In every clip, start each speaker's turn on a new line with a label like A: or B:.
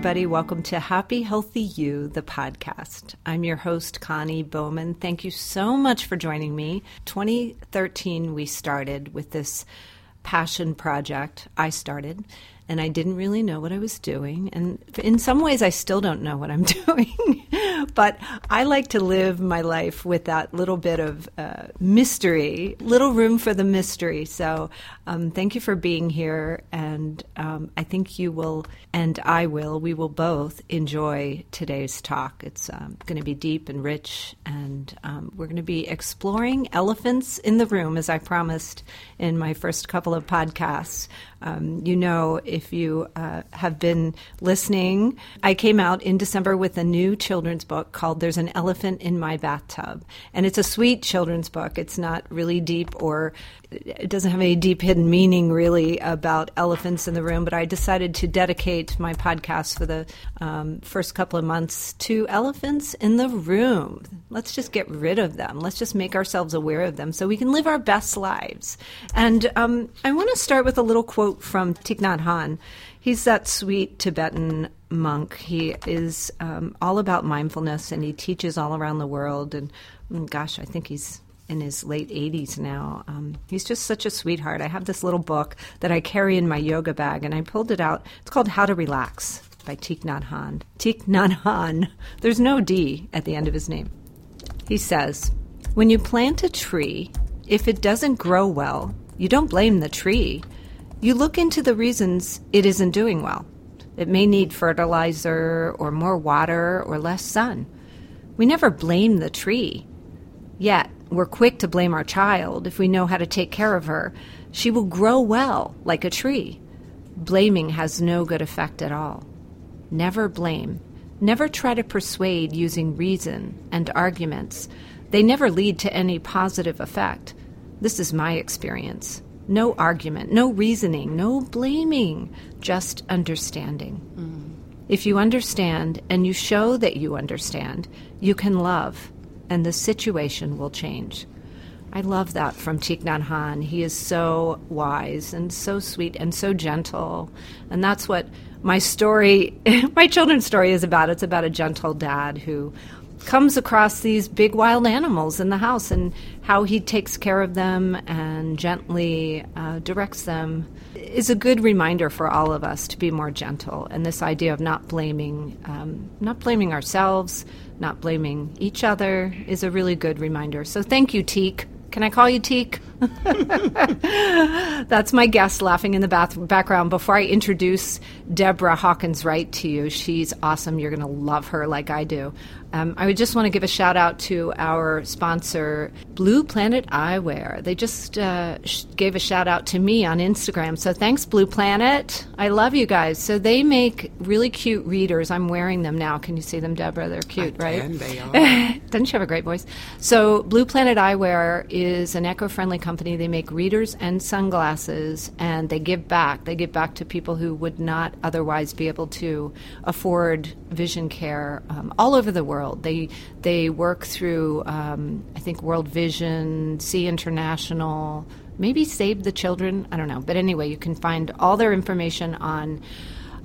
A: Everybody. Welcome to Happy Healthy You, the podcast. I'm your host, Connie Bowman. Thank you so much for joining me. 2013, we started with this passion project. I started, and I didn't really know what I was doing. And in some ways, I still don't know what I'm doing. but I like to live my life with that little bit of uh, mystery, little room for the mystery. So um, thank you for being here. And um, I think you will, and I will, we will both enjoy today's talk. It's um, going to be deep and rich, and um, we're going to be exploring elephants in the room, as I promised in my first couple of podcasts. Um, you know, if you uh, have been listening, I came out in December with a new children's book called There's an Elephant in My Bathtub. And it's a sweet children's book. It's not really deep or it doesn't have any deep hidden meaning really about elephants in the room, but I decided to dedicate my podcast for the um, first couple of months to elephants in the room. Let's just get rid of them. Let's just make ourselves aware of them so we can live our best lives. And um, I want to start with a little quote from Thich Nhat Hanh. He's that sweet Tibetan monk. He is um, all about mindfulness and he teaches all around the world. And mm, gosh, I think he's in his late 80s now. Um, he's just such a sweetheart. I have this little book that I carry in my yoga bag, and I pulled it out. It's called How to Relax by Thich Nhat Hanh. Thich Nhat Hanh. There's no D at the end of his name. He says, When you plant a tree, if it doesn't grow well, you don't blame the tree. You look into the reasons it isn't doing well. It may need fertilizer or more water or less sun. We never blame the tree. Yet, we're quick to blame our child if we know how to take care of her. She will grow well like a tree. Blaming has no good effect at all. Never blame. Never try to persuade using reason and arguments. They never lead to any positive effect. This is my experience. No argument, no reasoning, no blaming, just understanding. Mm. If you understand and you show that you understand, you can love and the situation will change. I love that from Thich Nhat Hanh. He is so wise and so sweet and so gentle. And that's what my story, my children's story is about. It's about a gentle dad who comes across these big wild animals in the house and how he takes care of them and gently uh, directs them is a good reminder for all of us to be more gentle. And this idea of not blaming um, not blaming ourselves not blaming each other is a really good reminder. So thank you teak can I call you Teak? That's my guest laughing in the bath- background. Before I introduce Deborah Hawkins Wright to you, she's awesome. You're going to love her like I do. Um, I would just want to give a shout out to our sponsor, Blue Planet Eyewear. They just uh, sh- gave a shout out to me on Instagram. So thanks, Blue Planet. I love you guys. So they make really cute readers. I'm wearing them now. Can you see them, Deborah? They're cute,
B: I
A: right?
B: Can, they
A: are. Doesn't she have a great voice? So Blue Planet Eyewear is an eco-friendly company. They make readers and sunglasses, and they give back. They give back to people who would not otherwise be able to afford vision care um, all over the world. They they work through um, I think World Vision, See International, maybe Save the Children. I don't know, but anyway, you can find all their information on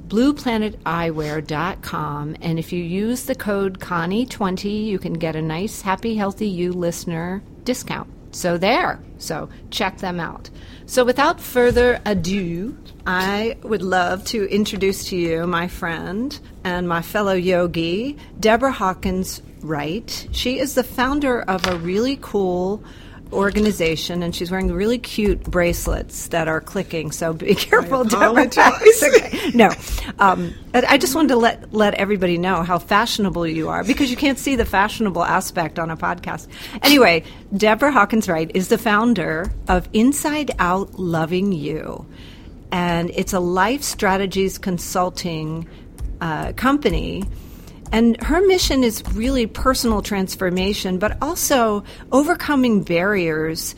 A: blueplaneteyewear.com. And if you use the code Connie20, you can get a nice Happy Healthy You listener discount. So there. So check them out. So without further ado, I would love to introduce to you my friend and my fellow yogi, Deborah Hawkins Wright. She is the founder of a really cool organization, and she's wearing really cute bracelets that are clicking. So be careful, Deborah. okay. No, um, I just wanted to let let everybody know how fashionable you are because you can't see the fashionable aspect on a podcast. Anyway, Deborah Hawkins Wright is the founder of Inside Out Loving You, and it's a life strategies consulting uh, company And her mission is really personal transformation, but also overcoming barriers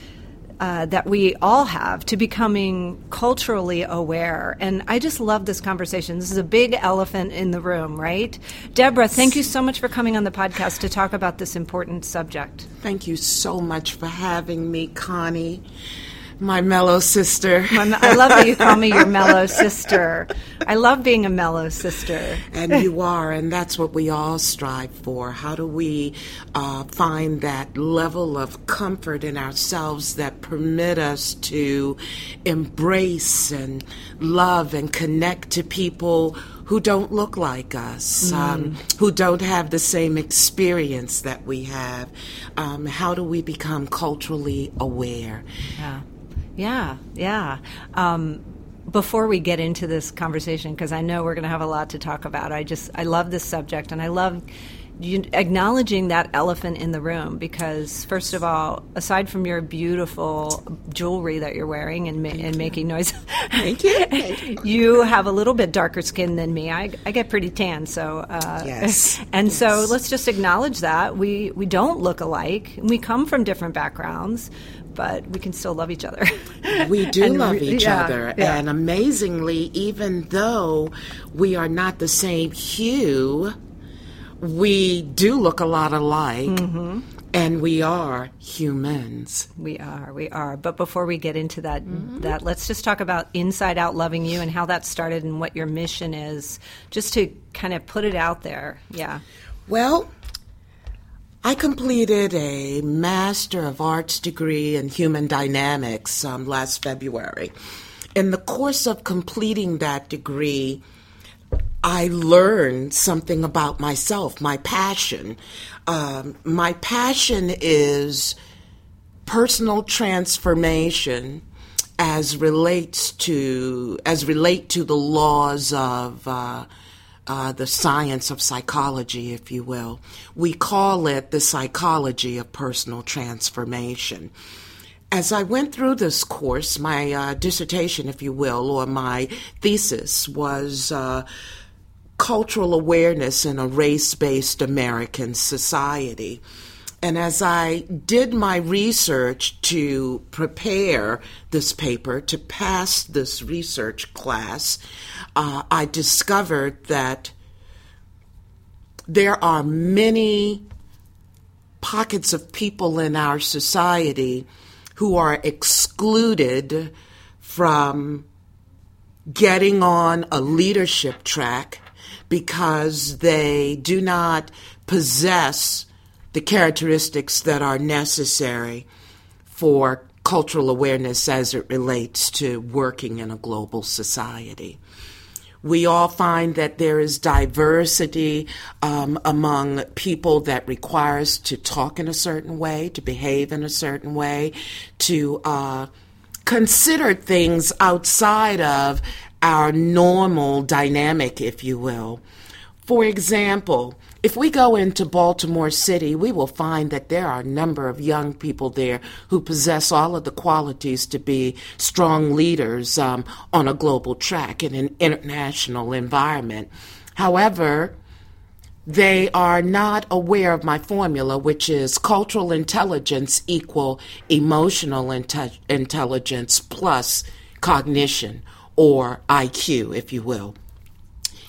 A: uh, that we all have to becoming culturally aware. And I just love this conversation. This is a big elephant in the room, right? Deborah, thank you so much for coming on the podcast to talk about this important subject.
B: Thank you so much for having me, Connie my mellow sister.
A: I love that you call me your mellow sister. I love being a mellow sister.
B: And you are, and that's what we all strive for. How do we uh, find that level of comfort in ourselves that permit us to embrace and love and connect to people who don't look like us, mm. um, who don't have the same experience that we have. Um, how do we become culturally aware?
A: Yeah. Yeah, yeah. Um, before we get into this conversation, because I know we're going to have a lot to talk about, I just I love this subject, and I love you, acknowledging that elephant in the room. Because first of all, aside from your beautiful jewelry that you're wearing and, ma- and making noise,
B: thank you. Thank you.
A: you have a little bit darker skin than me. I, I get pretty tan, so
B: uh, yes.
A: And
B: yes.
A: so let's just acknowledge that we we don't look alike. We come from different backgrounds but we can still love each other.
B: we do love each yeah, other. Yeah. And amazingly, even though we are not the same hue, we do look a lot alike. Mm-hmm. And we are humans.
A: We are, we are. But before we get into that, mm-hmm. that let's just talk about Inside Out Loving You and how that started and what your mission is, just to kind of put it out there. Yeah.
B: Well, I completed a Master of Arts degree in Human Dynamics um, last February. In the course of completing that degree, I learned something about myself, my passion. Um, my passion is personal transformation as relates to as relate to the laws of uh, uh, the science of psychology, if you will. We call it the psychology of personal transformation. As I went through this course, my uh, dissertation, if you will, or my thesis was uh, cultural awareness in a race based American society. And as I did my research to prepare this paper, to pass this research class, uh, I discovered that there are many pockets of people in our society who are excluded from getting on a leadership track because they do not possess the characteristics that are necessary for cultural awareness as it relates to working in a global society. We all find that there is diversity um, among people that requires to talk in a certain way, to behave in a certain way, to uh, consider things outside of our normal dynamic, if you will. For example, if we go into Baltimore City, we will find that there are a number of young people there who possess all of the qualities to be strong leaders um, on a global track in an international environment. However, they are not aware of my formula, which is cultural intelligence equal emotional inte- intelligence plus cognition or IQ, if you will.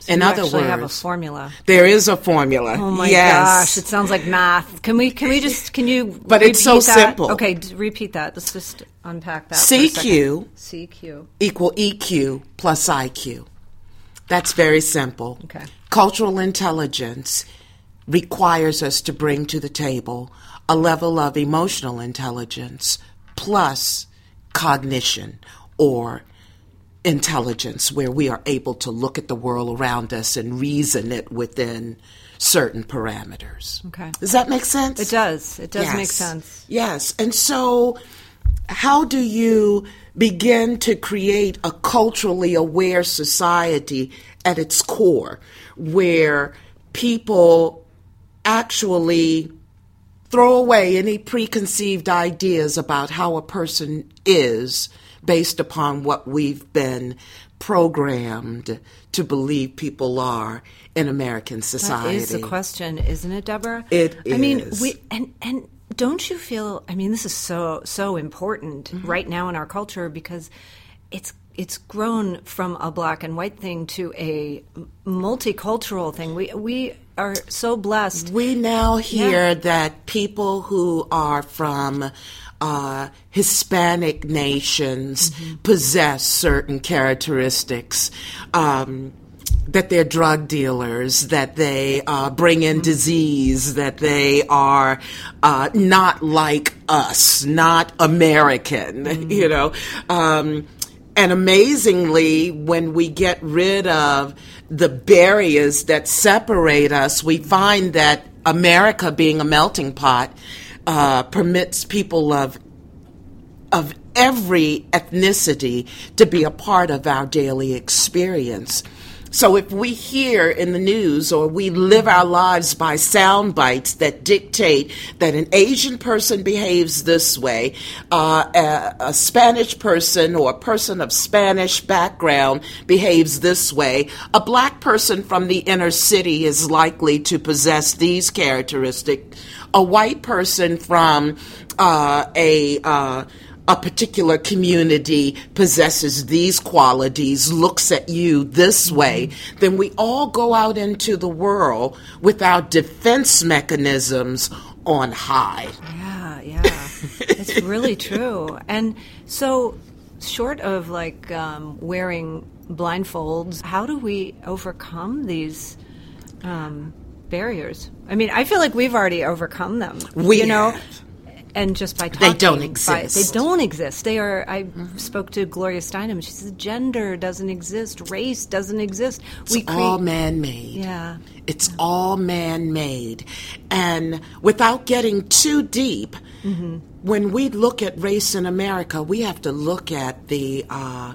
A: In other words, have a formula.
B: There is a formula.
A: Oh my
B: yes.
A: gosh, it sounds like math. Can we? Can we just? Can you?
B: but it's so
A: that?
B: simple.
A: Okay, repeat that. Let's just unpack that.
B: CQ
A: CQ
B: equal EQ plus IQ. That's very simple.
A: Okay.
B: Cultural intelligence requires us to bring to the table a level of emotional intelligence plus cognition or intelligence where we are able to look at the world around us and reason it within certain parameters.
A: Okay.
B: Does that make sense?
A: It does. It does
B: yes.
A: make sense.
B: Yes. And so how do you begin to create a culturally aware society at its core where people actually throw away any preconceived ideas about how a person is based upon what we've been programmed to believe people are in American society?
A: That is the question, isn't it, Deborah?
B: It
A: I mean, we and and don't you feel? I mean, this is so so important
B: Mm-hmm.
A: right now in our culture because it's it's grown from a black and white thing to a multicultural thing. We we are so blessed.
B: We now hear
A: Yeah.
B: that people who are from uh, Hispanic nations
A: Mm-hmm.
B: possess certain characteristics. Um, that they're drug dealers, that they uh, bring in disease, that they are uh, not like us, not American,
A: Mm-hmm.
B: you know. Um, and amazingly, when we get rid of the barriers that separate us, we find that America, being a melting pot, uh, permits people of of every ethnicity to be a part of our daily experience. So if we hear in the news or we live our lives by sound bites that dictate that an Asian person behaves this way, uh, a, a Spanish person or a person of Spanish background behaves this way, a black person from the inner city is likely to possess these characteristics. A white person from uh, a uh, a particular community possesses these qualities, looks at you this way, then we all go out into the world with our defense mechanisms on high.
A: Yeah, yeah, it's really true. And so, short of like um, wearing blindfolds, how do we overcome these um, barriers? I mean, I feel like we've already overcome them.
B: We
A: you know.
B: have.
A: And just by talking,
B: They don't
A: by-
B: exist.
A: they don't exist. They are. I spoke to Gloria Steinem. She says gender doesn't exist, race doesn't exist.
B: It's all man made.
A: Yeah.
B: It's all man made. And without getting too deep, when we look at race in America, we have to look at the uh,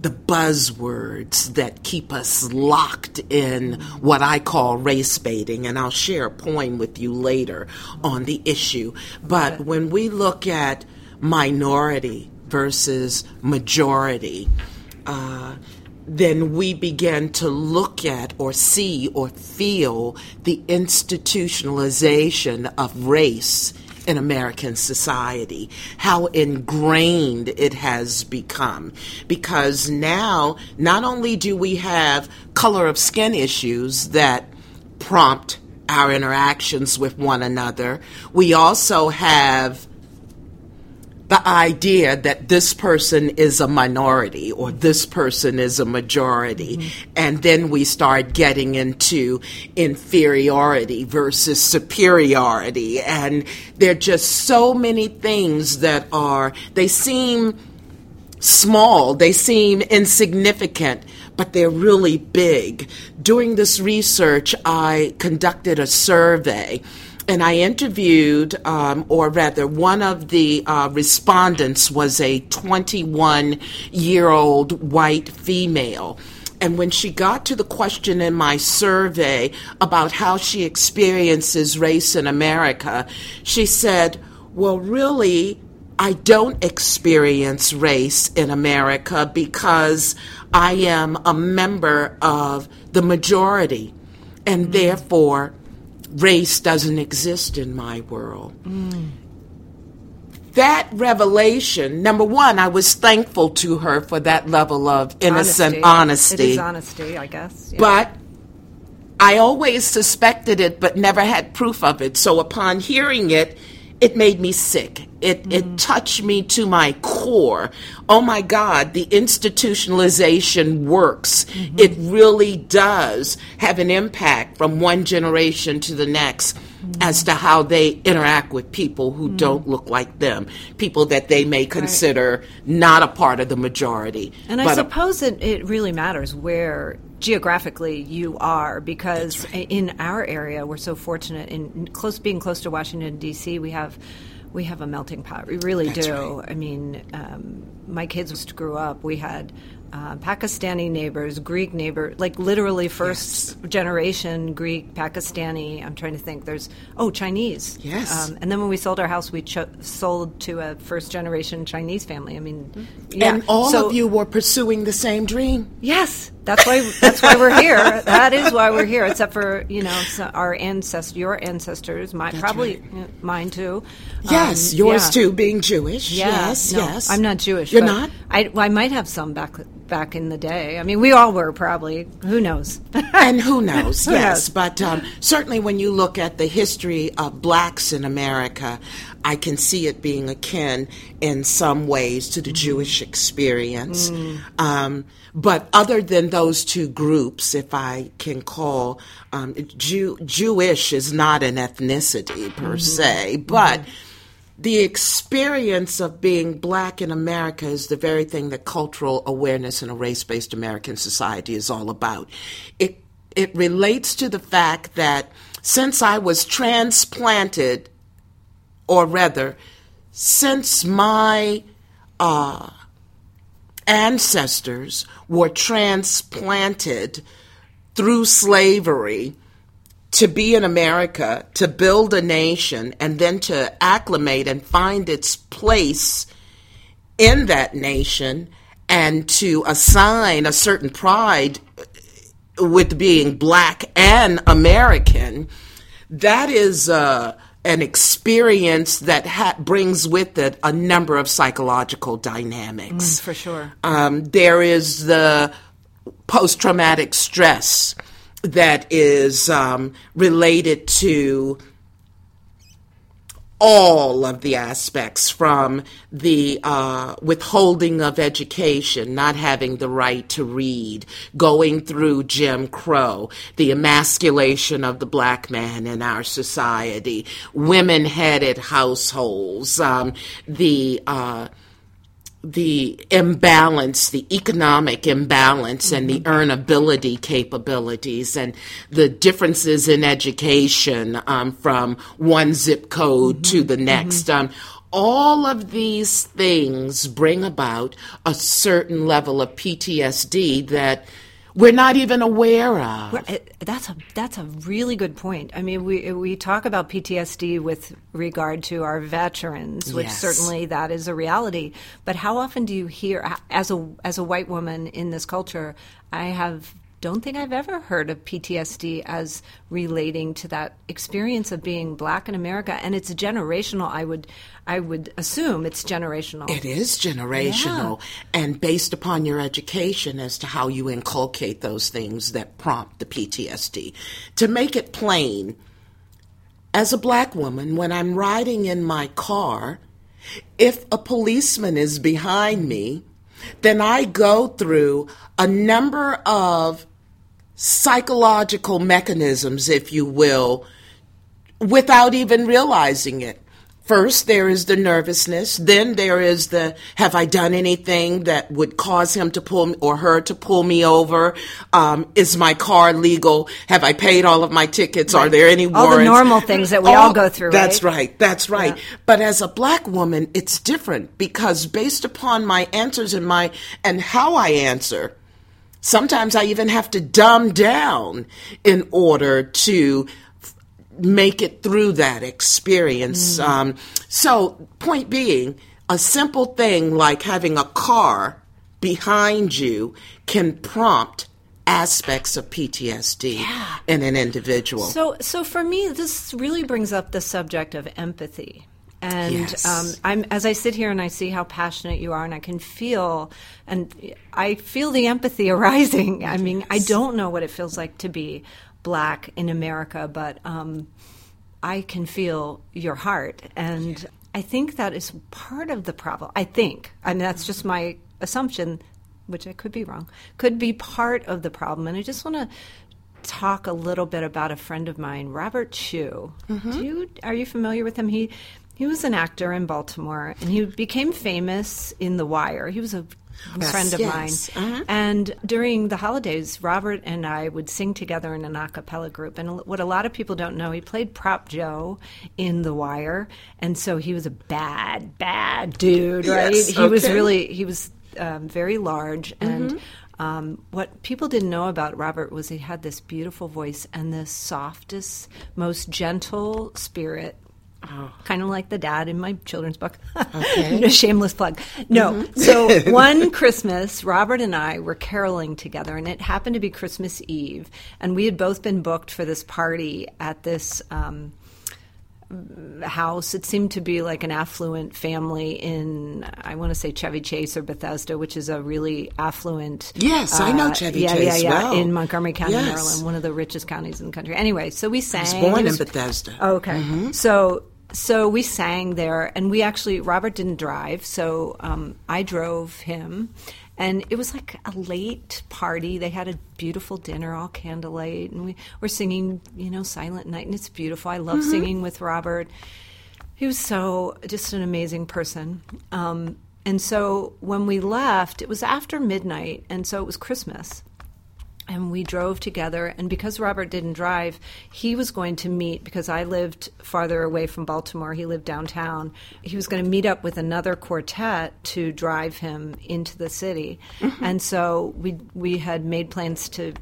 B: the buzzwords that keep us locked in what I call race baiting, and I'll share a poem with you later on the issue. But when we look at minority versus majority, uh, then we begin to look at or see or feel the institutionalization of race in American society, how ingrained it has become. Because now, not only do we have color of skin issues that prompt our interactions with one another, we also have the idea that this person is a minority or this person is a majority. Mm-hmm. And then we start getting into inferiority versus superiority. And there are just so many things that are, they seem small, they seem insignificant, but they're really big. During this research, I conducted a survey and I interviewed, um, or rather, one of the uh, respondents was a 21 year old white female. And when she got to the question in my survey about how she experiences race in America, she said, Well, really, I don't experience race in America because I am a member of the majority, and therefore, race doesn't exist in my world. That revelation, number one, I was thankful to her for that level of innocent honesty.
A: It is honesty, I guess. yeah.
B: But I always suspected it, but never had proof of it. So upon hearing it, it made me sick. It, it mm. touched me to my core. Oh my God, the institutionalization works. Mm-hmm. It really does have an impact from one generation to the next mm-hmm. as to how they interact with people who mm. don't look like them, people that they may consider not a part of the majority.
A: And I
B: but a-
A: suppose it, it really matters where geographically you are because in our area we're so fortunate in close being close to Washington D.C. we have we have a melting pot. We really
B: That's
A: do. I mean, um, my kids grew up. We had uh, Pakistani neighbors, Greek neighbor, like literally first
B: Yes.
A: generation Greek, Pakistani. I'm trying to think. There's oh Chinese.
B: Yes.
A: Um, and then when we sold our house, we cho- sold to a first generation Chinese family. I mean, yeah.
B: And all
A: So-
B: of you were pursuing the same dream.
A: Yes, that's why. That's why we're here. That is why we're here. Except for you know our ancestors, your ancestors, my probably uh, mine too.
B: Yes,
A: Um,
B: yours
A: yeah.
B: too, being Jewish.
A: Yeah,
B: yes,
A: no,
B: yes.
A: I'm not Jewish.
B: You're not?
A: I, well, I might have some back back in the day. I mean, we all were probably. Who knows?
B: and who knows?
A: Who
B: yes,
A: knows?
B: but um, certainly when you look at the history of blacks in America, I can see it being akin in some ways to the Jewish experience. Um, but other than those two groups, if I can call um, Jew- Jewish is not an ethnicity per se, but the experience of being black in America is the very thing that cultural awareness in a race based American society is all about. It, it relates to the fact that since I was transplanted, or rather, since my uh, ancestors were transplanted through slavery to be in America, to build a nation, and then to acclimate and find its place in that nation and to assign a certain pride with being black and American, that is uh, an experience that ha- brings with it a number of psychological dynamics.
A: For sure.
B: Um, there is the post traumatic stress that is um, related to all of the aspects from the uh, withholding of education, not having the right to read, going through Jim Crow, the emasculation of the black man in our society, women headed households, um, the uh, the imbalance, the economic imbalance, and the earnability capabilities, and the differences in education um, from one zip code to the next. Um, all of these things bring about a certain level of PTSD that we're not even aware of.
A: It- That's a that's a really good point. I mean, we we talk about PTSD with regard to our veterans, which
B: Yes.
A: certainly that is a reality. But how often do you hear, as a as a white woman in this culture, I have don't think I've ever heard of PTSD as relating to that experience of being black in America, and it's generational. I would I would assume it's generational.
B: It is generational and based upon your education as to how you inculcate those things that prompt the PTSD. To make it plain, as a black woman, when I'm riding in my car, if a policeman is behind me, then I go through a number of psychological mechanisms, if you will, without even realizing it. First, there is the nervousness. Then there is the, have I done anything that would cause him to pull me or her to pull me over? Um, is my car legal? Have I paid all of my tickets? Are there any warrants?
A: All the normal things that we all go through,
B: That's
A: right?
B: right. That's right.
A: Yeah.
B: But as a black woman, it's different because based upon my answers and my, and how I answer, sometimes I even have to dumb down in order to make it through that experience. Um, so, point being, a simple thing like having a car behind you can prompt aspects of PTSD in an individual.
A: So, so for me, this really brings up the subject of empathy. And
B: Yes.
A: um, I'm as I sit here and I see how passionate you are, and I can feel, and I feel the empathy arising. I mean, I don't know what it feels like to be black in America, but um, I can feel your heart, and I think that is part of the problem. I think, I mean, that's just my assumption, which I could be wrong. Could be part of the problem, and I just want to talk a little bit about a friend of mine, Robert Chew. Do you are you familiar with him? He he was an actor in Baltimore, and he became famous in The Wire. He was a
B: Yes,
A: friend of
B: yes.
A: mine.
B: Uh-huh.
A: And during the holidays, Robert and I would sing together in an a cappella group. And what a lot of people don't know, he played Prop Joe in The Wire. And so he was a bad, bad dude, right?
B: Yes,
A: he was really, he was um, very large and. Um, what people didn't know about Robert was he had this beautiful voice and the softest, most gentle spirit Kind of like the dad in my children's book.
B: Okay.
A: no shameless plug. No. Mm-hmm. So one Christmas, Robert and I were caroling together, and it happened to be Christmas Eve, and we had both been booked for this party at this. Um, house. It seemed to be like an affluent family in, I want to say Chevy Chase or Bethesda, which is a really affluent.
B: Yes, I know uh, Chevy
A: yeah,
B: Chase
A: Yeah, yeah,
B: well.
A: in Montgomery County,
B: Yes.
A: Maryland, one of the richest counties in the country. Anyway, so we sang.
B: I was born
A: It
B: in
A: was-
B: Bethesda.
A: Oh, okay. Mm-hmm. So so we sang there, and we actually Robert didn't drive, so um, I drove him, and it was like a late party. They had a beautiful dinner, all candlelight, and we were singing, you know, Silent Night, and it's beautiful. I love singing with Robert. He was so just an amazing person. Um, and so when we left, it was after midnight, and so it was Christmas and we drove together and because robert didn't drive he was going to meet because i lived farther away from baltimore he lived downtown he was going to meet up with another quartet to drive him into the city. Mm-hmm. And so we we had made plans to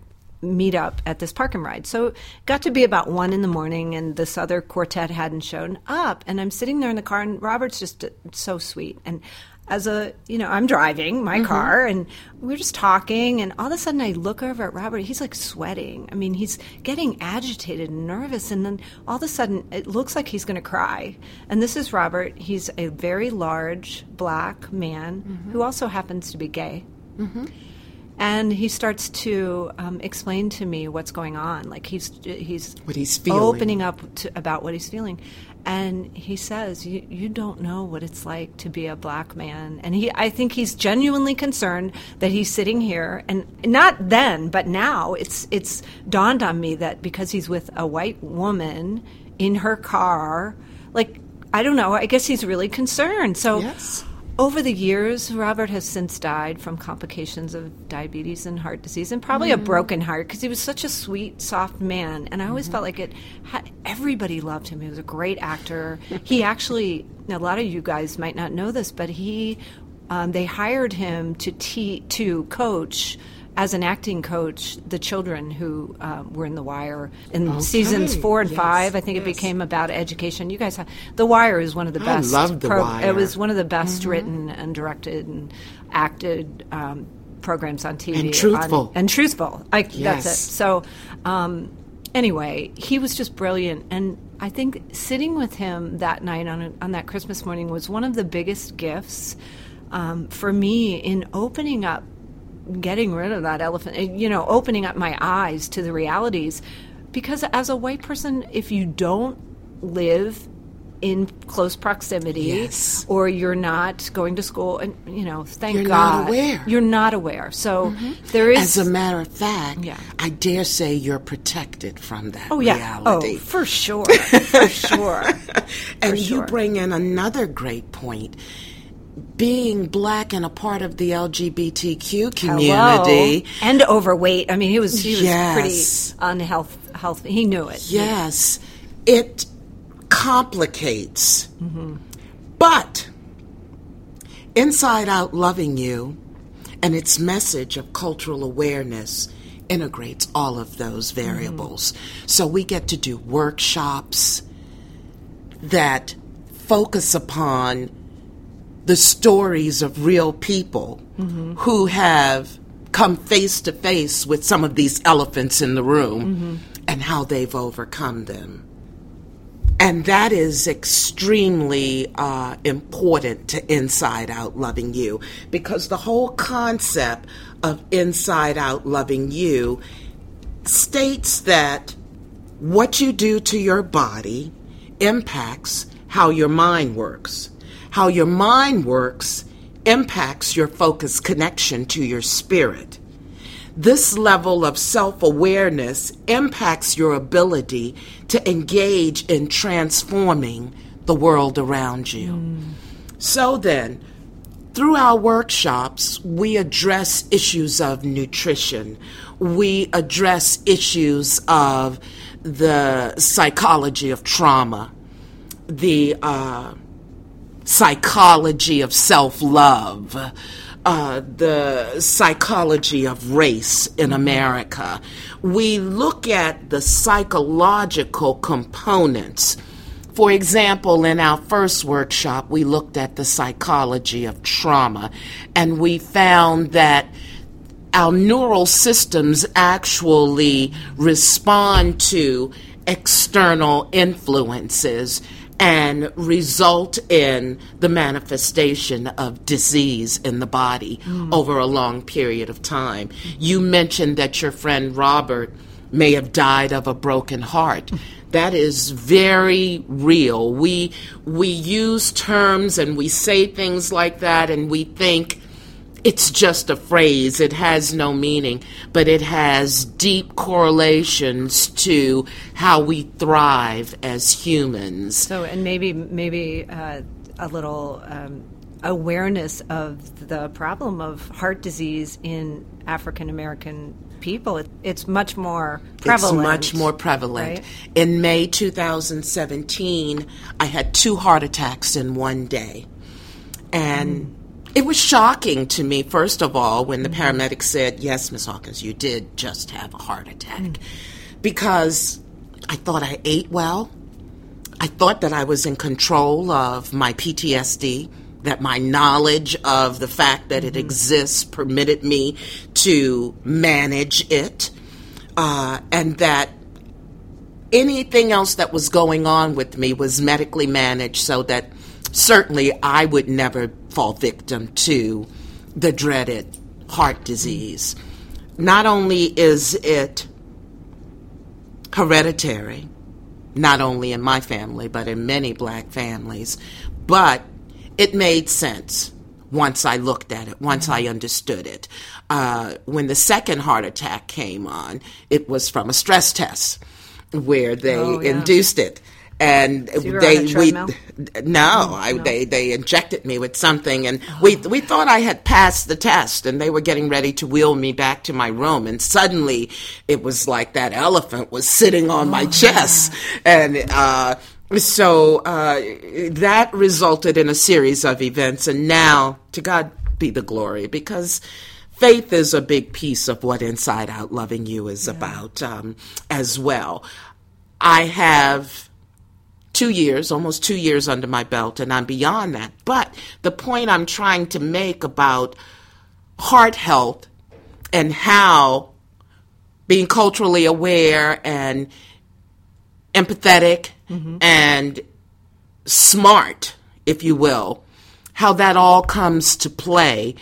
A: meet up at this park and ride. So it got to be about one in the morning and this other quartet hadn't shown up and i'm sitting there in the car and robert's just so sweet. And as a you know i'm driving my mm-hmm. car and we're just talking and all of a sudden i look over at robert. He's like sweating. I mean he's getting agitated and nervous and then all of a sudden it looks like he's going to cry. And this is robert. He's a very large black man mm-hmm. who also happens to be gay. Mm-hmm. And he starts to um, explain to me what's going on. Like he's he's
B: What he's feeling.
A: opening up to, about what he's feeling and he says you, you don't know what it's like to be a black man and he i think he's genuinely concerned that he's sitting here and not then but now it's it's dawned on me that because he's with a white woman in her car like i don't know i guess he's really concerned so
B: Yes.
A: Over the years, Robert has since died from complications of diabetes and heart disease, and probably a broken heart because he was such a sweet, soft man. And I always felt like it. Had, everybody loved him. He was a great actor. he actually, a lot of you guys might not know this, but he, um, they hired him to te- to coach. As an acting coach, the children who um, were in The Wire in
B: Okay.
A: seasons four and
B: Yes,
A: five, I think it became about education. You guys have The Wire is one of the
B: I
A: best.
B: love The Wire.
A: It was one of the best
B: Mm-hmm.
A: written and directed and acted um, programs on TV.
B: And truthful.
A: on- and truthful. I,
B: Yes.
A: That's it. So, um, anyway, he was just brilliant. And I think sitting with him that night on, on that Christmas morning was one of the biggest gifts um, for me in opening up, getting rid of that elephant, eh, you know, opening up my eyes to the realities. Because as a white person, if you don't live in close proximity
B: Yes.
A: or you're not going to school and you know thank God
B: You're
A: god
B: not aware.
A: you're not aware so there is
B: As a matter of fact,
A: Yeah.
B: I dare say you're protected from that
A: oh yeah
B: reality.
A: oh for sure for sure
B: and
A: for
B: you bring in another great point. Being black and a part of the LGBTQ community,
A: Hello. and overweight i mean he was he was
B: Yes.
A: pretty unhealthy healthy he knew it
B: yes, it complicates.
A: Mm-hmm.
B: But Inside Out Loving You and its message of cultural awareness integrates all of those variables. So we get to do workshops that focus upon the stories of real people who have come face to face with some of these elephants in the room and how they've overcome them. And that is extremely uh, important to Inside Out Loving You because the whole concept of Inside Out Loving You states that what you do to your body impacts how your mind works. How your mind works impacts your focus connection to your spirit. This level of self awareness impacts your ability to engage in transforming the world around you. So then, through our workshops, we address issues of nutrition. We address issues of the psychology of trauma, the uh, psychology of self love, uh, the psychology of race in America. We look at the psychological components. For example, in our first workshop, we looked at the psychology of trauma, and we found that our neural systems actually respond to external influences and result in the manifestation of disease in the body mm. over a long period of time. You mentioned that your friend Robert may have died of a broken heart. That is very real. We we use terms and we say things like that and we think it's just a phrase. It has no meaning, but it has deep correlations to how we thrive as humans.
A: So, and maybe maybe uh, a little um, awareness of the problem of heart disease in African American people. It, it's much more prevalent.
B: It's much more prevalent. Right? In May 2017, I had two heart attacks in one day, and. Mm it was shocking to me, first of all, when the mm-hmm. paramedic said, Yes, Miss Hawkins, you did just have a heart attack. Mm. Because I thought I ate well. I thought that I was in control of my PTSD, that my knowledge of the fact that mm-hmm. it exists permitted me to manage it, uh, and that anything else that was going on with me was medically managed so that certainly I would never fall victim to the dreaded heart disease. Not only is it hereditary, not only in my family, but in many black families, but it made sense once I looked at it, once I understood it. Uh, when the second heart attack came on, it was from a stress test where they oh, yeah. induced it and
A: so
B: they
A: we
B: no, no, I, they they injected me with something, and oh. we we thought I had passed the test, and they were getting ready to wheel me back to my room, and suddenly it was like that elephant was sitting on oh, my chest, yeah. and. Uh, so uh, that resulted in a series of events, and now to God be the glory, because faith is a big piece of what Inside Out Loving You is yeah. about um, as well. I have two years, almost two years under my belt, and I'm beyond that. But the point I'm trying to make about heart health and how being culturally aware and empathetic mm-hmm. and smart, if you will, how that all comes to play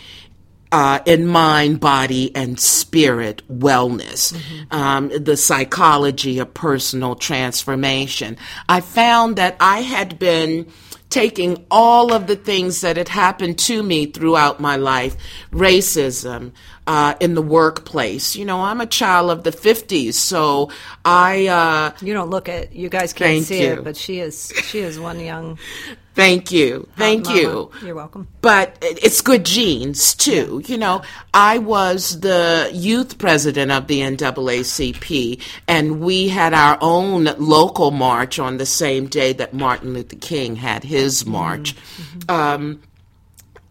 B: uh, in mind, body, and spirit wellness, mm-hmm. um, the psychology of personal transformation. I found that I had been taking all of the things that had happened to me throughout my life racism uh, in the workplace. You know, I'm a child of the 50s, so I. Uh,
A: you don't look at, you guys can't see you. it, but she is, she is one young
B: Thank you. Thank you.
A: You're welcome.
B: But it's good genes, too. Yeah. You know, I was the youth president of the NAACP, and we had our own local march on the same day that Martin Luther King had his march. Mm-hmm. Um,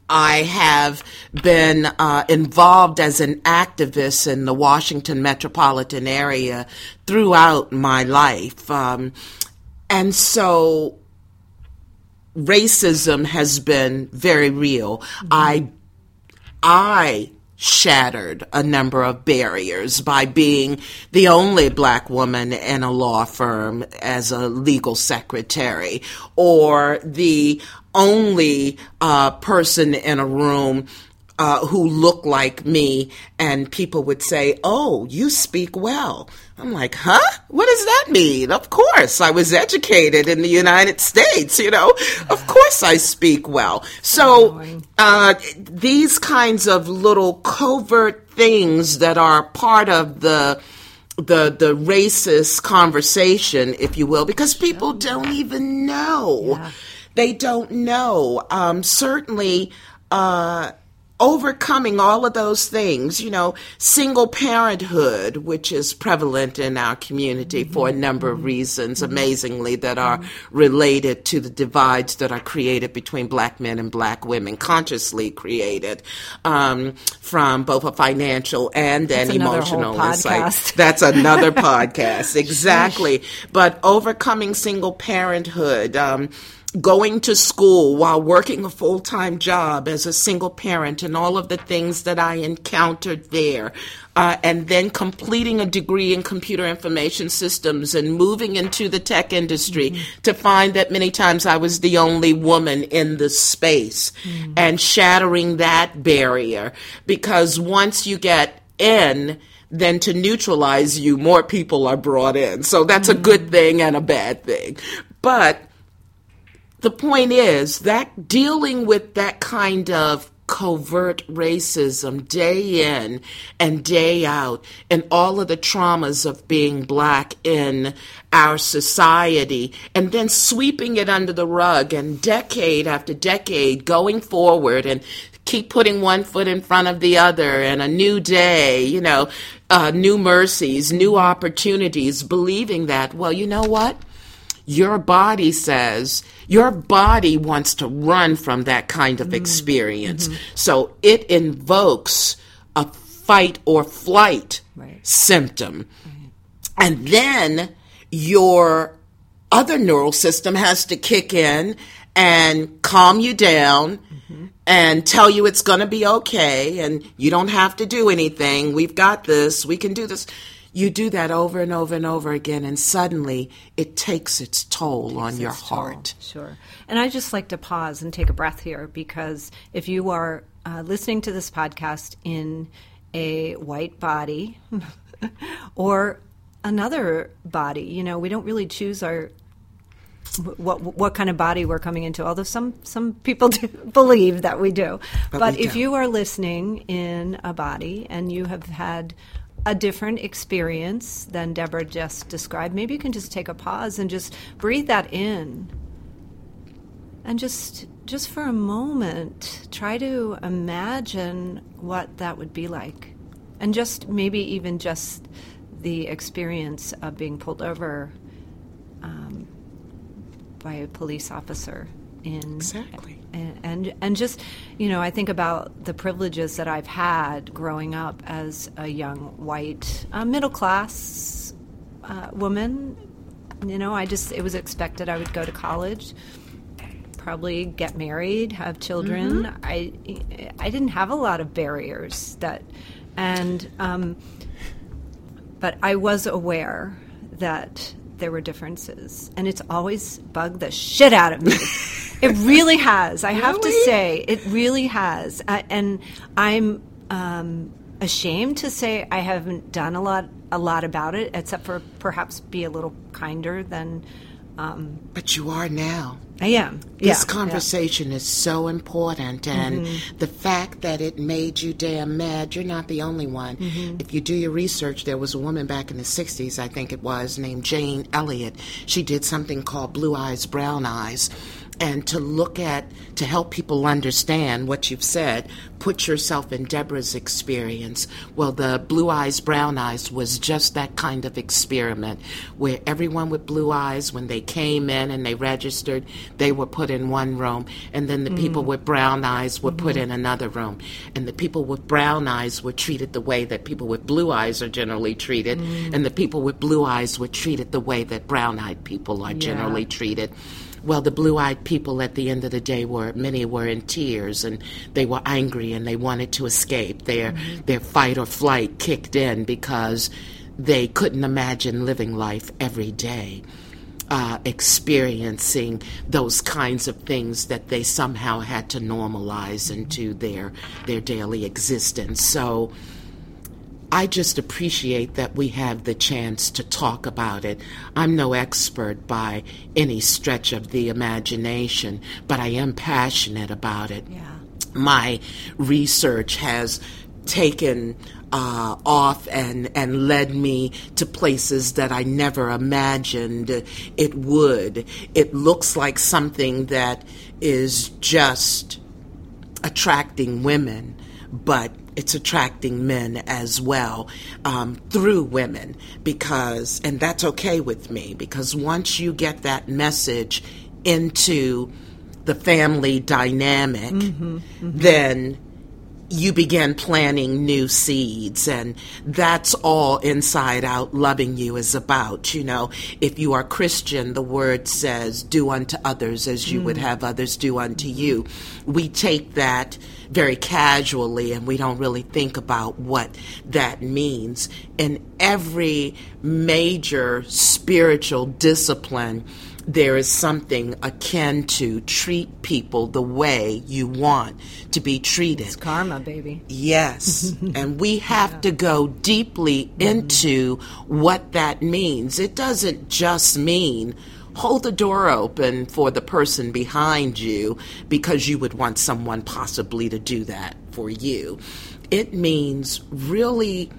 B: I have been uh, involved as an activist in the Washington metropolitan area throughout my life. Um, and so racism has been very real. I I shattered a number of barriers by being the only black woman in a law firm as a legal secretary or the only uh, person in a room uh, who looked like me, and people would say, Oh, you speak well. I'm like, Huh? What does that mean? Of course, I was educated in the United States, you know, of course I speak well. So, uh, these kinds of little covert things that are part of the the the racist conversation, if you will, because people don't even know. Yeah. They don't know. Um, certainly, uh, overcoming all of those things, you know, single parenthood, which is prevalent in our community for a number of reasons, amazingly, that are related to the divides that are created between black men and black women, consciously created um, from both a financial and
A: That's
B: an emotional
A: insight.
B: That's another podcast, exactly. But overcoming single parenthood. Um, going to school while working a full time job as a single parent and all of the things that I encountered there. Uh, and then completing a degree in computer information systems and moving into the tech industry mm-hmm. to find that many times I was the only woman in the space mm-hmm. and shattering that barrier. Because once you get in, then to neutralize you, more people are brought in. So that's mm-hmm. a good thing and a bad thing. But the point is that dealing with that kind of covert racism day in and day out and all of the traumas of being black in our society and then sweeping it under the rug and decade after decade going forward and keep putting one foot in front of the other and a new day, you know, uh, new mercies, new opportunities, believing that, well, you know what? Your body says your body wants to run from that kind of mm-hmm. experience. Mm-hmm. So it invokes a fight or flight right. symptom. Right. And then your other neural system has to kick in and calm you down mm-hmm. and tell you it's going to be okay and you don't have to do anything. We've got this. We can do this you do that over and over and over again, and suddenly it takes its toll takes on your heart.
A: Toll. Sure. And I just like to pause and take a breath here because if you are uh, listening to this podcast in a white body or another body, you know, we don't really choose our what what kind of body we're coming into. Although some some people do believe that we do, but, but we if you are listening in a body and you have had a different experience than Deborah just described, maybe you can just take a pause and just breathe that in. And just just for a moment, try to imagine what that would be like. And just maybe even just the experience of being pulled over um, by a police officer in
B: exactly
A: and, and, and just you know I think about the privileges that I've had growing up as a young white uh, middle class uh, woman. You know, I just it was expected I would go to college, probably get married, have children. Mm-hmm. I I didn't have a lot of barriers that, and um, but I was aware that there were differences, and it's always bugged the shit out of me. it really has. I have to say, it really has. Uh, and I'm um, ashamed to say I haven't done a lot, a lot about it, except for perhaps be a little kinder than. Um,
B: but you are now.
A: I am.
B: This
A: yeah,
B: conversation
A: yeah.
B: is so important, and
A: mm-hmm.
B: the fact that it made you damn mad, you're not the only one.
A: Mm-hmm.
B: If you do your research, there was a woman back in the 60s, I think it was, named Jane Elliott. She did something called Blue Eyes, Brown Eyes and to look at, to help people understand what you've said, put yourself in Deborah's experience. Well, the Blue Eyes, Brown Eyes was just that kind of experiment where everyone with blue eyes, when they came in and they registered, they were put in one room, and then the mm. people with brown eyes were mm-hmm. put in another room. And the people with brown eyes were treated the way that people with blue eyes are generally treated, mm. and the people with blue eyes were treated the way that brown eyed people are yeah. generally treated. Well, the blue eyed people at the end of the day were, many were in tears and they were angry and they wanted to escape. Their, mm-hmm. their fight or flight kicked in because they couldn't imagine living life every day. Uh, experiencing those kinds of things that they somehow had to normalize into their their daily existence. So I just appreciate that we have the chance to talk about it. I'm no expert by any stretch of the imagination, but I am passionate about it.
A: Yeah.
B: My research has taken uh, off and, and led me to places that I never imagined it would. It looks like something that is just attracting women but it's attracting men as well um, through women because, and that's okay with me because once you get that message into the family dynamic, mm-hmm, mm-hmm. then you begin planting new seeds and that's all inside out loving you is about you know. If you are christian the word says do unto others as you mm. would have others do unto you. We take that very casually and we don't really think about what that means. In every major spiritual discipline there is something akin to treat people the way you want to be treated.
A: It's karma, baby.
B: Yes. and we have yeah. to go deeply mm-hmm. into what that means. It doesn't just mean hold the door open for the person behind you because you would want someone possibly to do that for you. It means really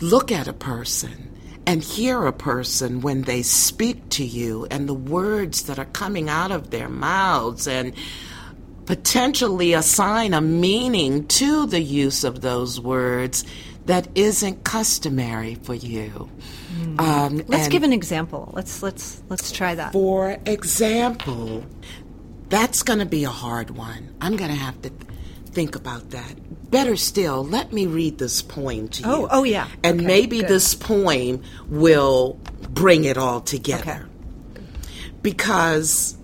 B: look at a person and hear a person when they speak to you and the words that are coming out of their mouths and potentially assign a meaning to the use of those words that isn't customary for you.
A: Mm. Um, let's give an example. Let's let's let's try that.
B: For example, that's going to be a hard one. I'm going to have to think about that. Better still, let me read this poem to oh, you.
A: Oh, oh yeah.
B: And
A: okay,
B: maybe
A: good.
B: this poem will bring it all together. Okay. Because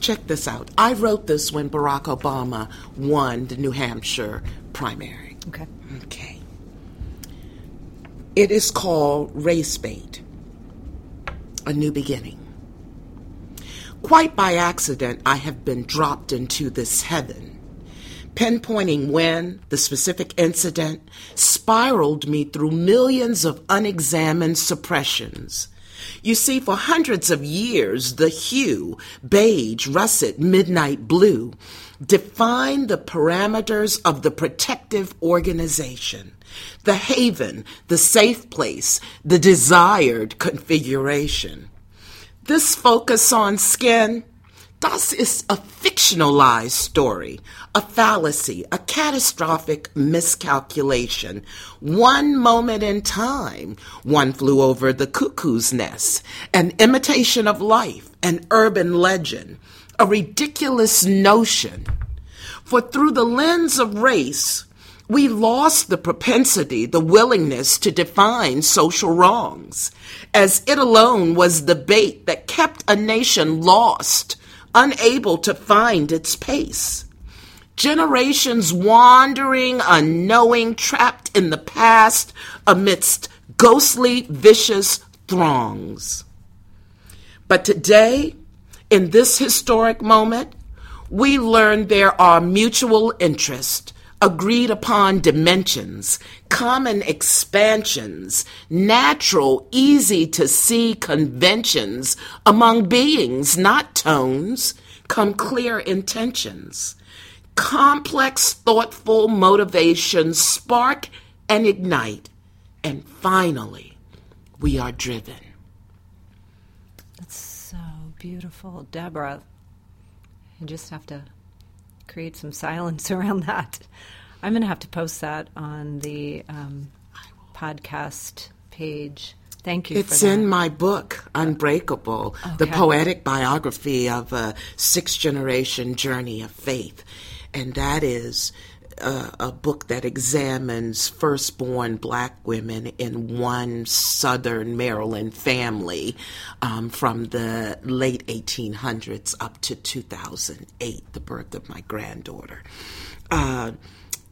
B: check this out. I wrote this when Barack Obama won the New Hampshire primary.
A: Okay.
B: Okay. It is called Race Bait, A New Beginning. Quite by accident, I have been dropped into this heaven. Pinpointing when the specific incident spiraled me through millions of unexamined suppressions. You see, for hundreds of years, the hue, beige, russet, midnight blue, defined the parameters of the protective organization, the haven, the safe place, the desired configuration. This focus on skin, das is a fictionalized story, a fallacy, a catastrophic miscalculation. One moment in time, one flew over the cuckoo's nest, an imitation of life, an urban legend, a ridiculous notion. For through the lens of race, we lost the propensity, the willingness to define social wrongs, as it alone was the bait that kept a nation lost, unable to find its pace. Generations wandering, unknowing, trapped in the past amidst ghostly, vicious throngs. But today, in this historic moment, we learn there are mutual interest agreed upon dimensions, common expansions, natural, easy to see conventions among beings, not tones, come clear intentions. Complex, thoughtful motivations spark and ignite, and finally, we are driven.
A: That's so beautiful, Deborah. You just have to create some silence around that. I'm going to have to post that on the um, podcast page. Thank you.
B: It's in my book, Unbreakable, okay. the poetic biography of a six generation journey of faith. And that is uh, a book that examines firstborn black women in one southern Maryland family um, from the late 1800s up to 2008, the birth of my granddaughter. Uh,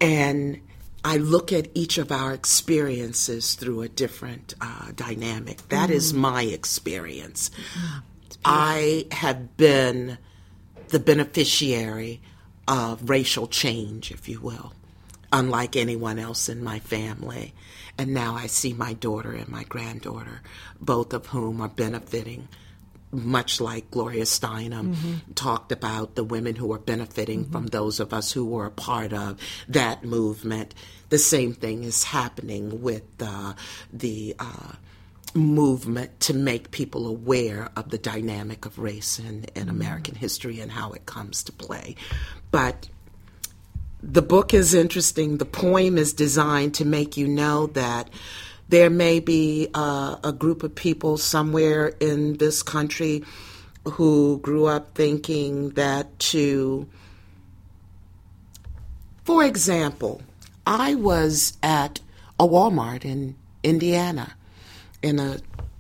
B: and I look at each of our experiences through a different uh, dynamic. That mm. is my experience. Mm. I have been the beneficiary of racial change, if you will, unlike anyone else in my family. And now I see my daughter and my granddaughter, both of whom are benefiting much like Gloria Steinem mm-hmm. talked about the women who are benefiting mm-hmm. from those of us who were a part of that movement. The same thing is happening with uh, the uh, movement to make people aware of the dynamic of race in, in mm-hmm. American history and how it comes to play. But the book is interesting. The poem is designed to make you know that there may be uh, a group of people somewhere in this country who grew up thinking that to, for example, I was at a Walmart in Indiana, in a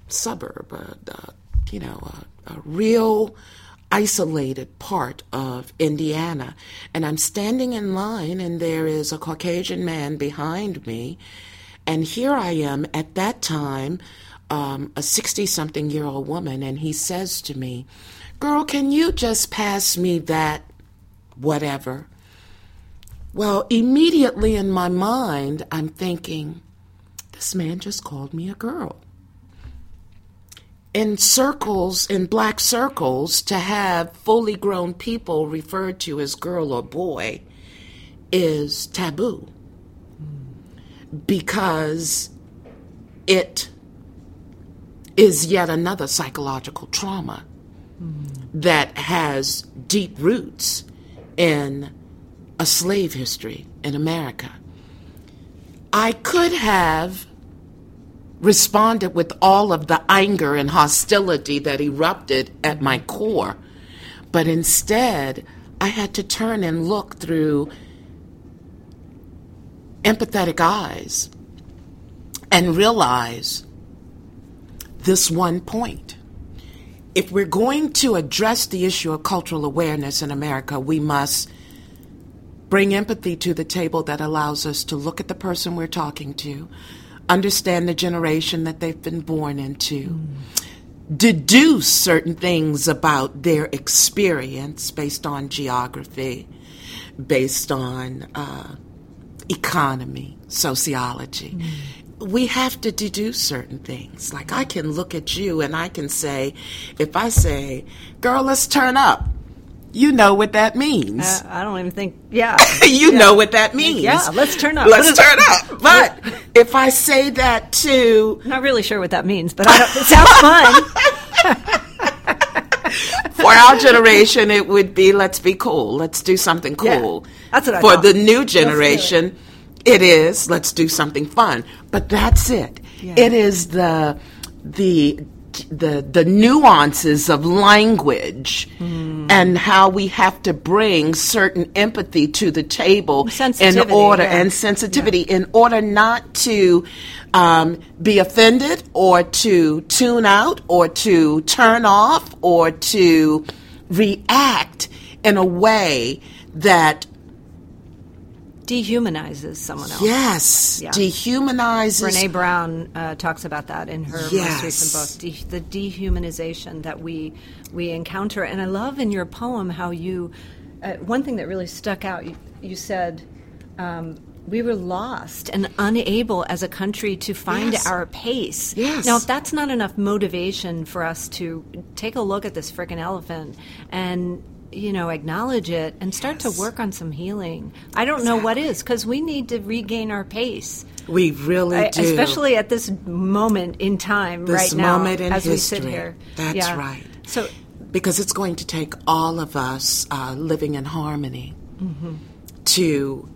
B: suburb, uh, uh, you know, a, a real isolated part of Indiana. And I'm standing in line, and there is a Caucasian man behind me. And here I am at that time, um, a 60 something year old woman, and he says to me, Girl, can you just pass me that whatever? Well, immediately in my mind, I'm thinking, this man just called me a girl in circles, in black circles, to have fully grown people referred to as girl or boy is taboo because it is yet another psychological trauma that has deep roots in a slave history in America. I could have responded with all of the anger and hostility that erupted at my core. But instead, I had to turn and look through empathetic eyes and realize this one point. If we're going to address the issue of cultural awareness in America, we must bring empathy to the table that allows us to look at the person we're talking to, understand the generation that they've been born into, mm. deduce certain things about their experience based on geography, based on uh, economy, sociology. Mm. We have to deduce certain things. Like I can look at you and I can say, if I say, girl, let's turn up you know what that means.
A: Uh, I don't even think, yeah.
B: you
A: yeah.
B: know what that means.
A: Yeah, let's turn up.
B: Let's turn up. But if I say that to.
A: I'm not really sure what that means, but I don't it sounds
B: fun. For our generation, it would be let's be cool. Let's do something cool.
A: Yeah, that's what I
B: For
A: thought.
B: the new generation, it is let's do something fun. But that's it. Yeah. It is the the the the nuances of language mm. and how we have to bring certain empathy to the table in order
A: yeah.
B: and sensitivity yeah. in order not to um, be offended or to tune out or to turn off or to react in a way that
A: dehumanizes someone else.
B: Yes, yeah. dehumanizes.
A: Brene Brown uh, talks about that in her yes. most recent book, de- the dehumanization that we we encounter. And I love in your poem how you. Uh, one thing that really stuck out, you, you said. Um, we were lost and unable as a country to find
B: yes.
A: our pace.
B: Yes.
A: Now, if that's not enough motivation for us to take a look at this freaking elephant and you know, acknowledge it and start yes. to work on some healing. I don't exactly. know what is because we need to regain our pace.
B: We really I, do,
A: especially at this moment in time
B: this
A: right now, as
B: history.
A: we sit here.
B: That's
A: yeah.
B: right.
A: So,
B: because it's going to take all of us uh, living in harmony mm-hmm. to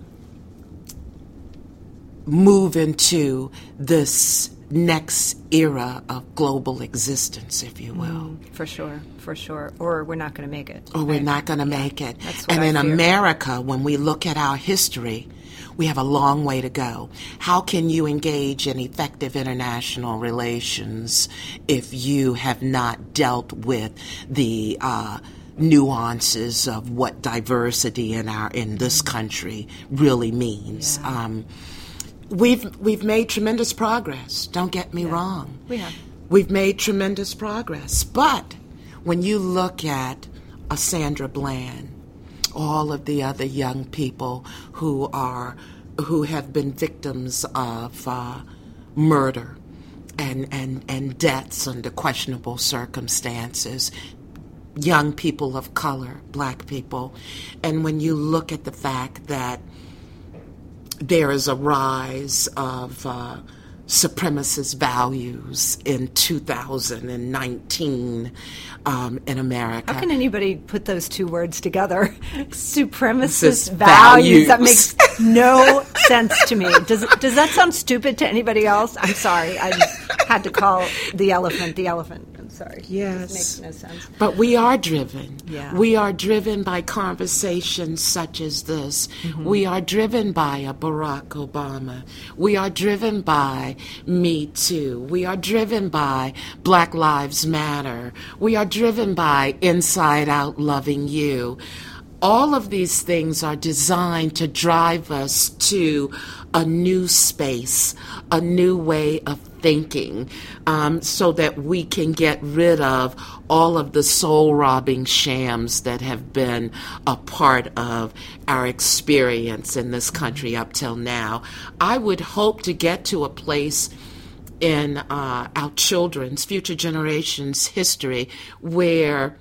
B: move into this next era of global existence, if you will. Mm,
A: for sure, for sure. Or we're not going to make it.
B: Or we're not going to yeah. make it.
A: and
B: I
A: in
B: fear. America, when we look at our history, we have a long way to go. How can you engage in effective international relations if you have not dealt with the uh, nuances of what diversity in our in this country really means?
A: Yeah.
B: Um, We've we've made tremendous progress. Don't get me
A: yeah,
B: wrong.
A: We have.
B: We've made tremendous progress. But when you look at a Sandra Bland, all of the other young people who are who have been victims of uh, murder and, and, and deaths under questionable circumstances, young people of color, black people, and when you look at the fact that there is a rise of uh, supremacist values in 2019 um, in America.
A: How can anybody put those two words together? Supremacist
B: values.
A: values. That makes no sense to me. Does does that sound stupid to anybody else? I'm sorry. I just had to call the elephant the elephant. Sorry.
B: Yes.
A: Makes no sense.
B: But we are driven.
A: Yeah.
B: We are driven by conversations such as this. Mm-hmm. We are driven by a Barack Obama. We are driven by Me Too. We are driven by Black Lives Matter. We are driven by Inside Out Loving You. All of these things are designed to drive us to a new space, a new way of thinking, um, so that we can get rid of all of the soul robbing shams that have been a part of our experience in this country up till now. I would hope to get to a place in uh, our children's, future generations' history where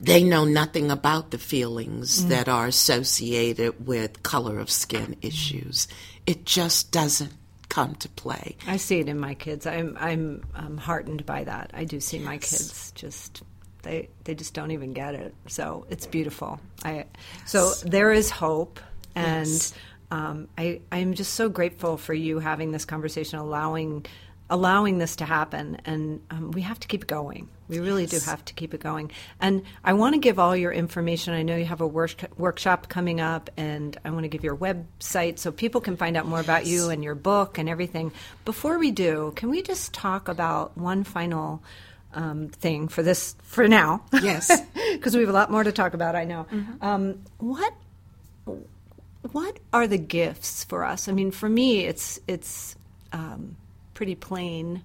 B: they know nothing about the feelings that are associated with color of skin issues. It just doesn't come to play.
A: I see it in my kids. I'm I'm um, heartened by that. I do see my kids just they they just don't even get it. So it's beautiful. I so there is hope, and
B: Yes.
A: um, I I'm just so grateful for you having this conversation, allowing allowing this to happen, and um, we have to keep going. We really do have to keep it going. And I want to give all your information. I know you have a work, workshop coming up, and I want to give your website so people can find out more about you and your book and everything. Before we do, can we just talk about one final um, thing for this for now?
B: Yes.
A: because we have a lot more to talk about. I know. Um, what what are the gifts for us? I mean, for me, it's it's um, pretty plain,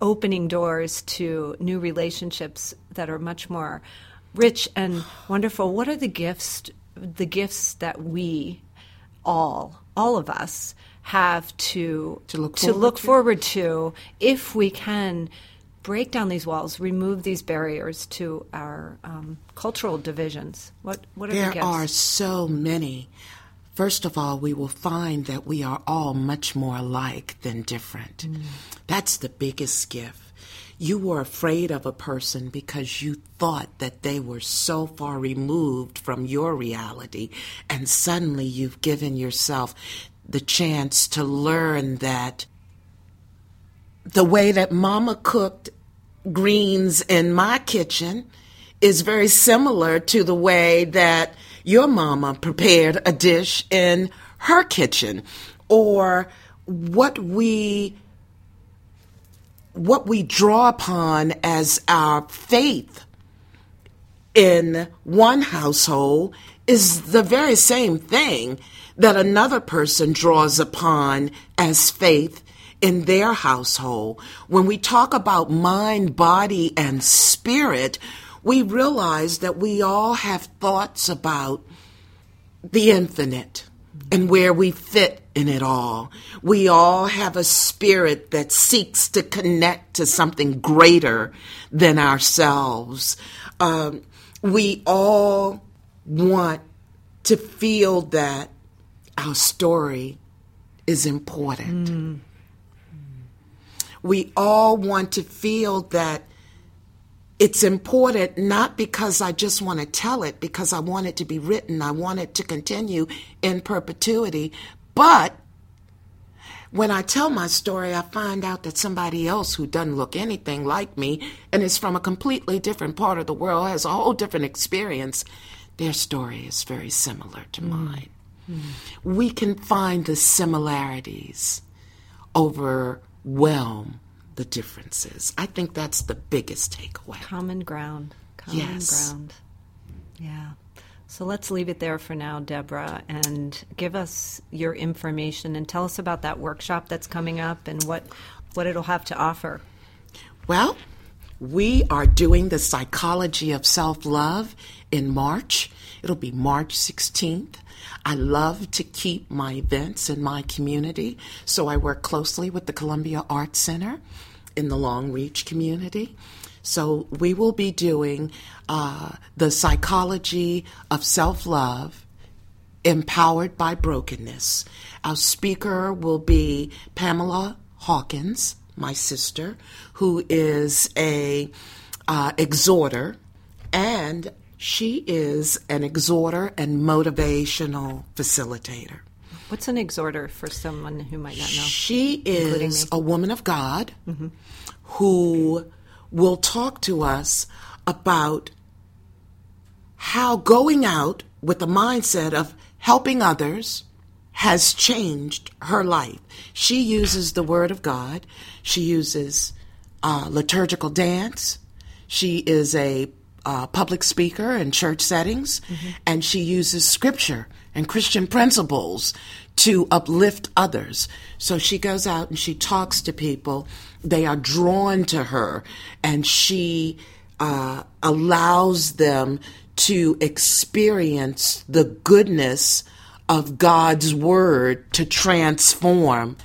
A: opening doors to new relationships that are much more rich and wonderful. What are the gifts? The gifts that we all, all of us, have to
B: To look
A: to
B: forward
A: look
B: to?
A: forward to if we can break down these walls, remove these barriers to our um, cultural divisions. What what are the
B: There
A: gifts?
B: are so many. First of all, we will find that we are all much more alike than different. Mm. That's the biggest gift. You were afraid of a person because you thought that they were so far removed from your reality, and suddenly you've given yourself the chance to learn that the way that mama cooked greens in my kitchen is very similar to the way that your mama prepared a dish in her kitchen or what we what we draw upon as our faith in one household is the very same thing that another person draws upon as faith in their household. When we talk about mind, body, and spirit, we realize that we all have thoughts about the infinite and where we fit in it all. We all have a spirit that seeks to connect to something greater than ourselves. Um, we all want to feel that our story is important. We all want to feel that it's important not because I just want to tell it, because I want it to be written, I want it to continue in perpetuity, but when I tell my story, I find out that somebody else who doesn't look anything like me and is from a completely different part of the world, has a whole different experience, their story is very similar to mm. mine. Mm. We can find the similarities overwhelm the differences. I think that's the biggest takeaway.
A: Common ground. Common
B: Yes.
A: ground. Yeah. So let's leave it there for now, Deborah, and give us your information and tell us about that workshop that's coming up and what what it'll have to offer.
B: Well, we are doing the psychology of self love in March. It'll be March 16th. I love to keep my events in my community, so I work closely with the Columbia Art Center in the Long Reach community. So we will be doing uh, the psychology of self love Empowered by Brokenness. Our speaker will be Pamela Hawkins, my sister, who is a uh, exhorter, and she is an exhorter and motivational facilitator.
A: What's an exhorter for someone who might not know?
B: She is a woman of God who will talk to us about how going out with the mindset of helping others has changed her life. She uses the Word of God, she uses uh, liturgical dance, she is a uh, public speaker in church settings, and she uses scripture and Christian principles to uplift others. So she goes out and she talks to people. They are drawn to her, and she uh, allows them to experience the goodness of God's word to transform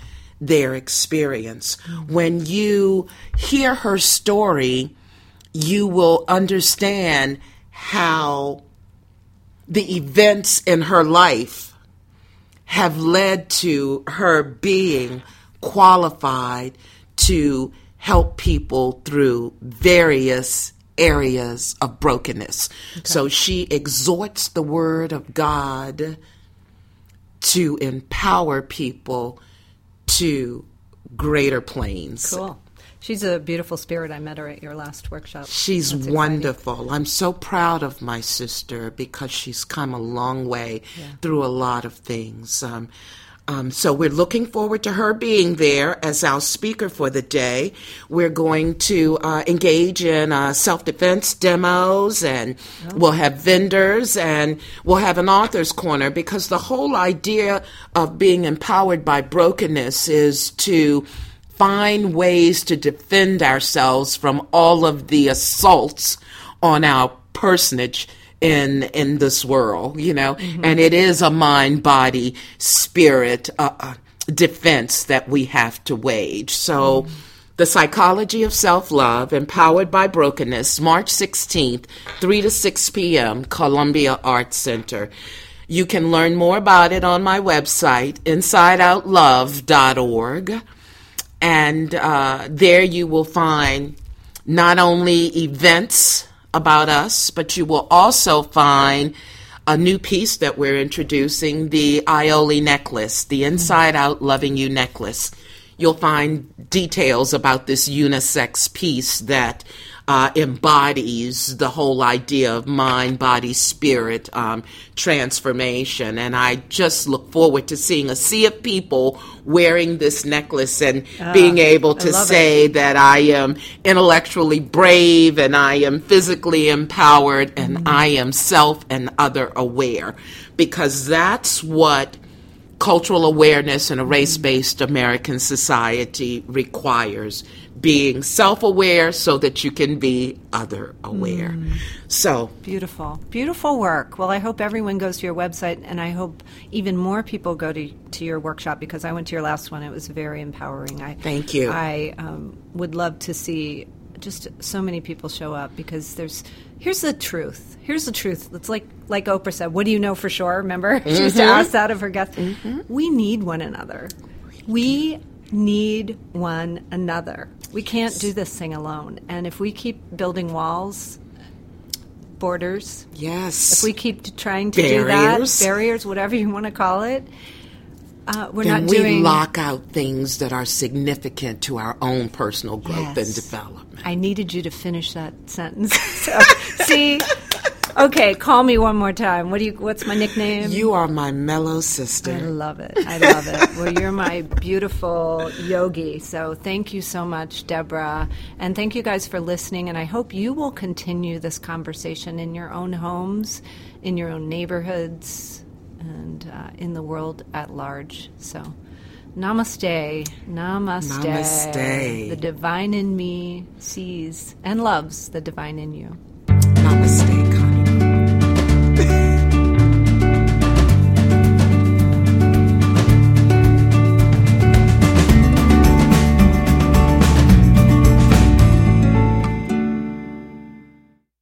B: their experience. When you hear her story, you will understand how the events in her life have led to her being qualified to help people through various areas of brokenness. So she exhorts the word of God to empower people to greater planes.
A: Cool. She's a beautiful spirit. I met her at your last workshop.
B: She's wonderful. I'm so proud of my sister because she's come a long way through a lot of things. Um, um, so we're looking forward to her being there as our speaker for the day. We're going to uh, engage in uh, self-defense demos, and we'll have vendors, and we'll have an author's corner because the whole idea of being empowered by brokenness is to find ways to defend ourselves from all of the assaults on our personage in in this world you know? And it is a mind body spirit uh, uh, defense that we have to wage. So the psychology of self-love empowered by brokenness march 16th 3 to 6 p.m columbia arts center. You can learn more about it on my website insideoutlove.org and uh, there you will find not only events about us, but you will also find a new piece that we're introducing the Ioli necklace, the Inside Out Loving You necklace. You'll find details about this unisex piece that uh, embodies the whole idea of mind, body, spirit um, transformation. And I just look forward to seeing a sea of people wearing this necklace and being able to
A: love it.
B: say that I am intellectually brave and I am physically empowered and I am self and other aware. Because that's what cultural awareness in a race based American society requires being self aware so that you can be other aware. So,
A: Beautiful, beautiful work. Well, I hope everyone goes to your website, and I hope even more people go to to your workshop because I went to your last one. It was very empowering. I
B: Thank you.
A: I um, would love to see just so many people show up because there's here's the truth. Here's the truth. It's like like Oprah said. What do you know for sure? Remember, she used to ask that of her guests. Mm-hmm. We need one another. We need one another. We can't do this thing alone. And if we keep building walls, borders,
B: yes.
A: if we keep trying to
B: Barriers.
A: do that, barriers, whatever you want to call it, uh, we're
B: then
A: not
B: we
A: doing.
B: lock out things that are significant to our own personal growth and development.
A: I needed you to finish that sentence. So, see, okay, call me one more time. What do you? What's my nickname?
B: You are my mellow sister.
A: I love it. I love it. Well, you're my beautiful yogi. So thank you so much, Deborah. And thank you guys for listening. And I hope you will continue this conversation in your own homes, in your own neighborhoods, and uh, in the world at large. So namaste. Namaste.
B: Namaste.
A: The divine in me sees and loves the divine in you.
B: Namaste, Connie.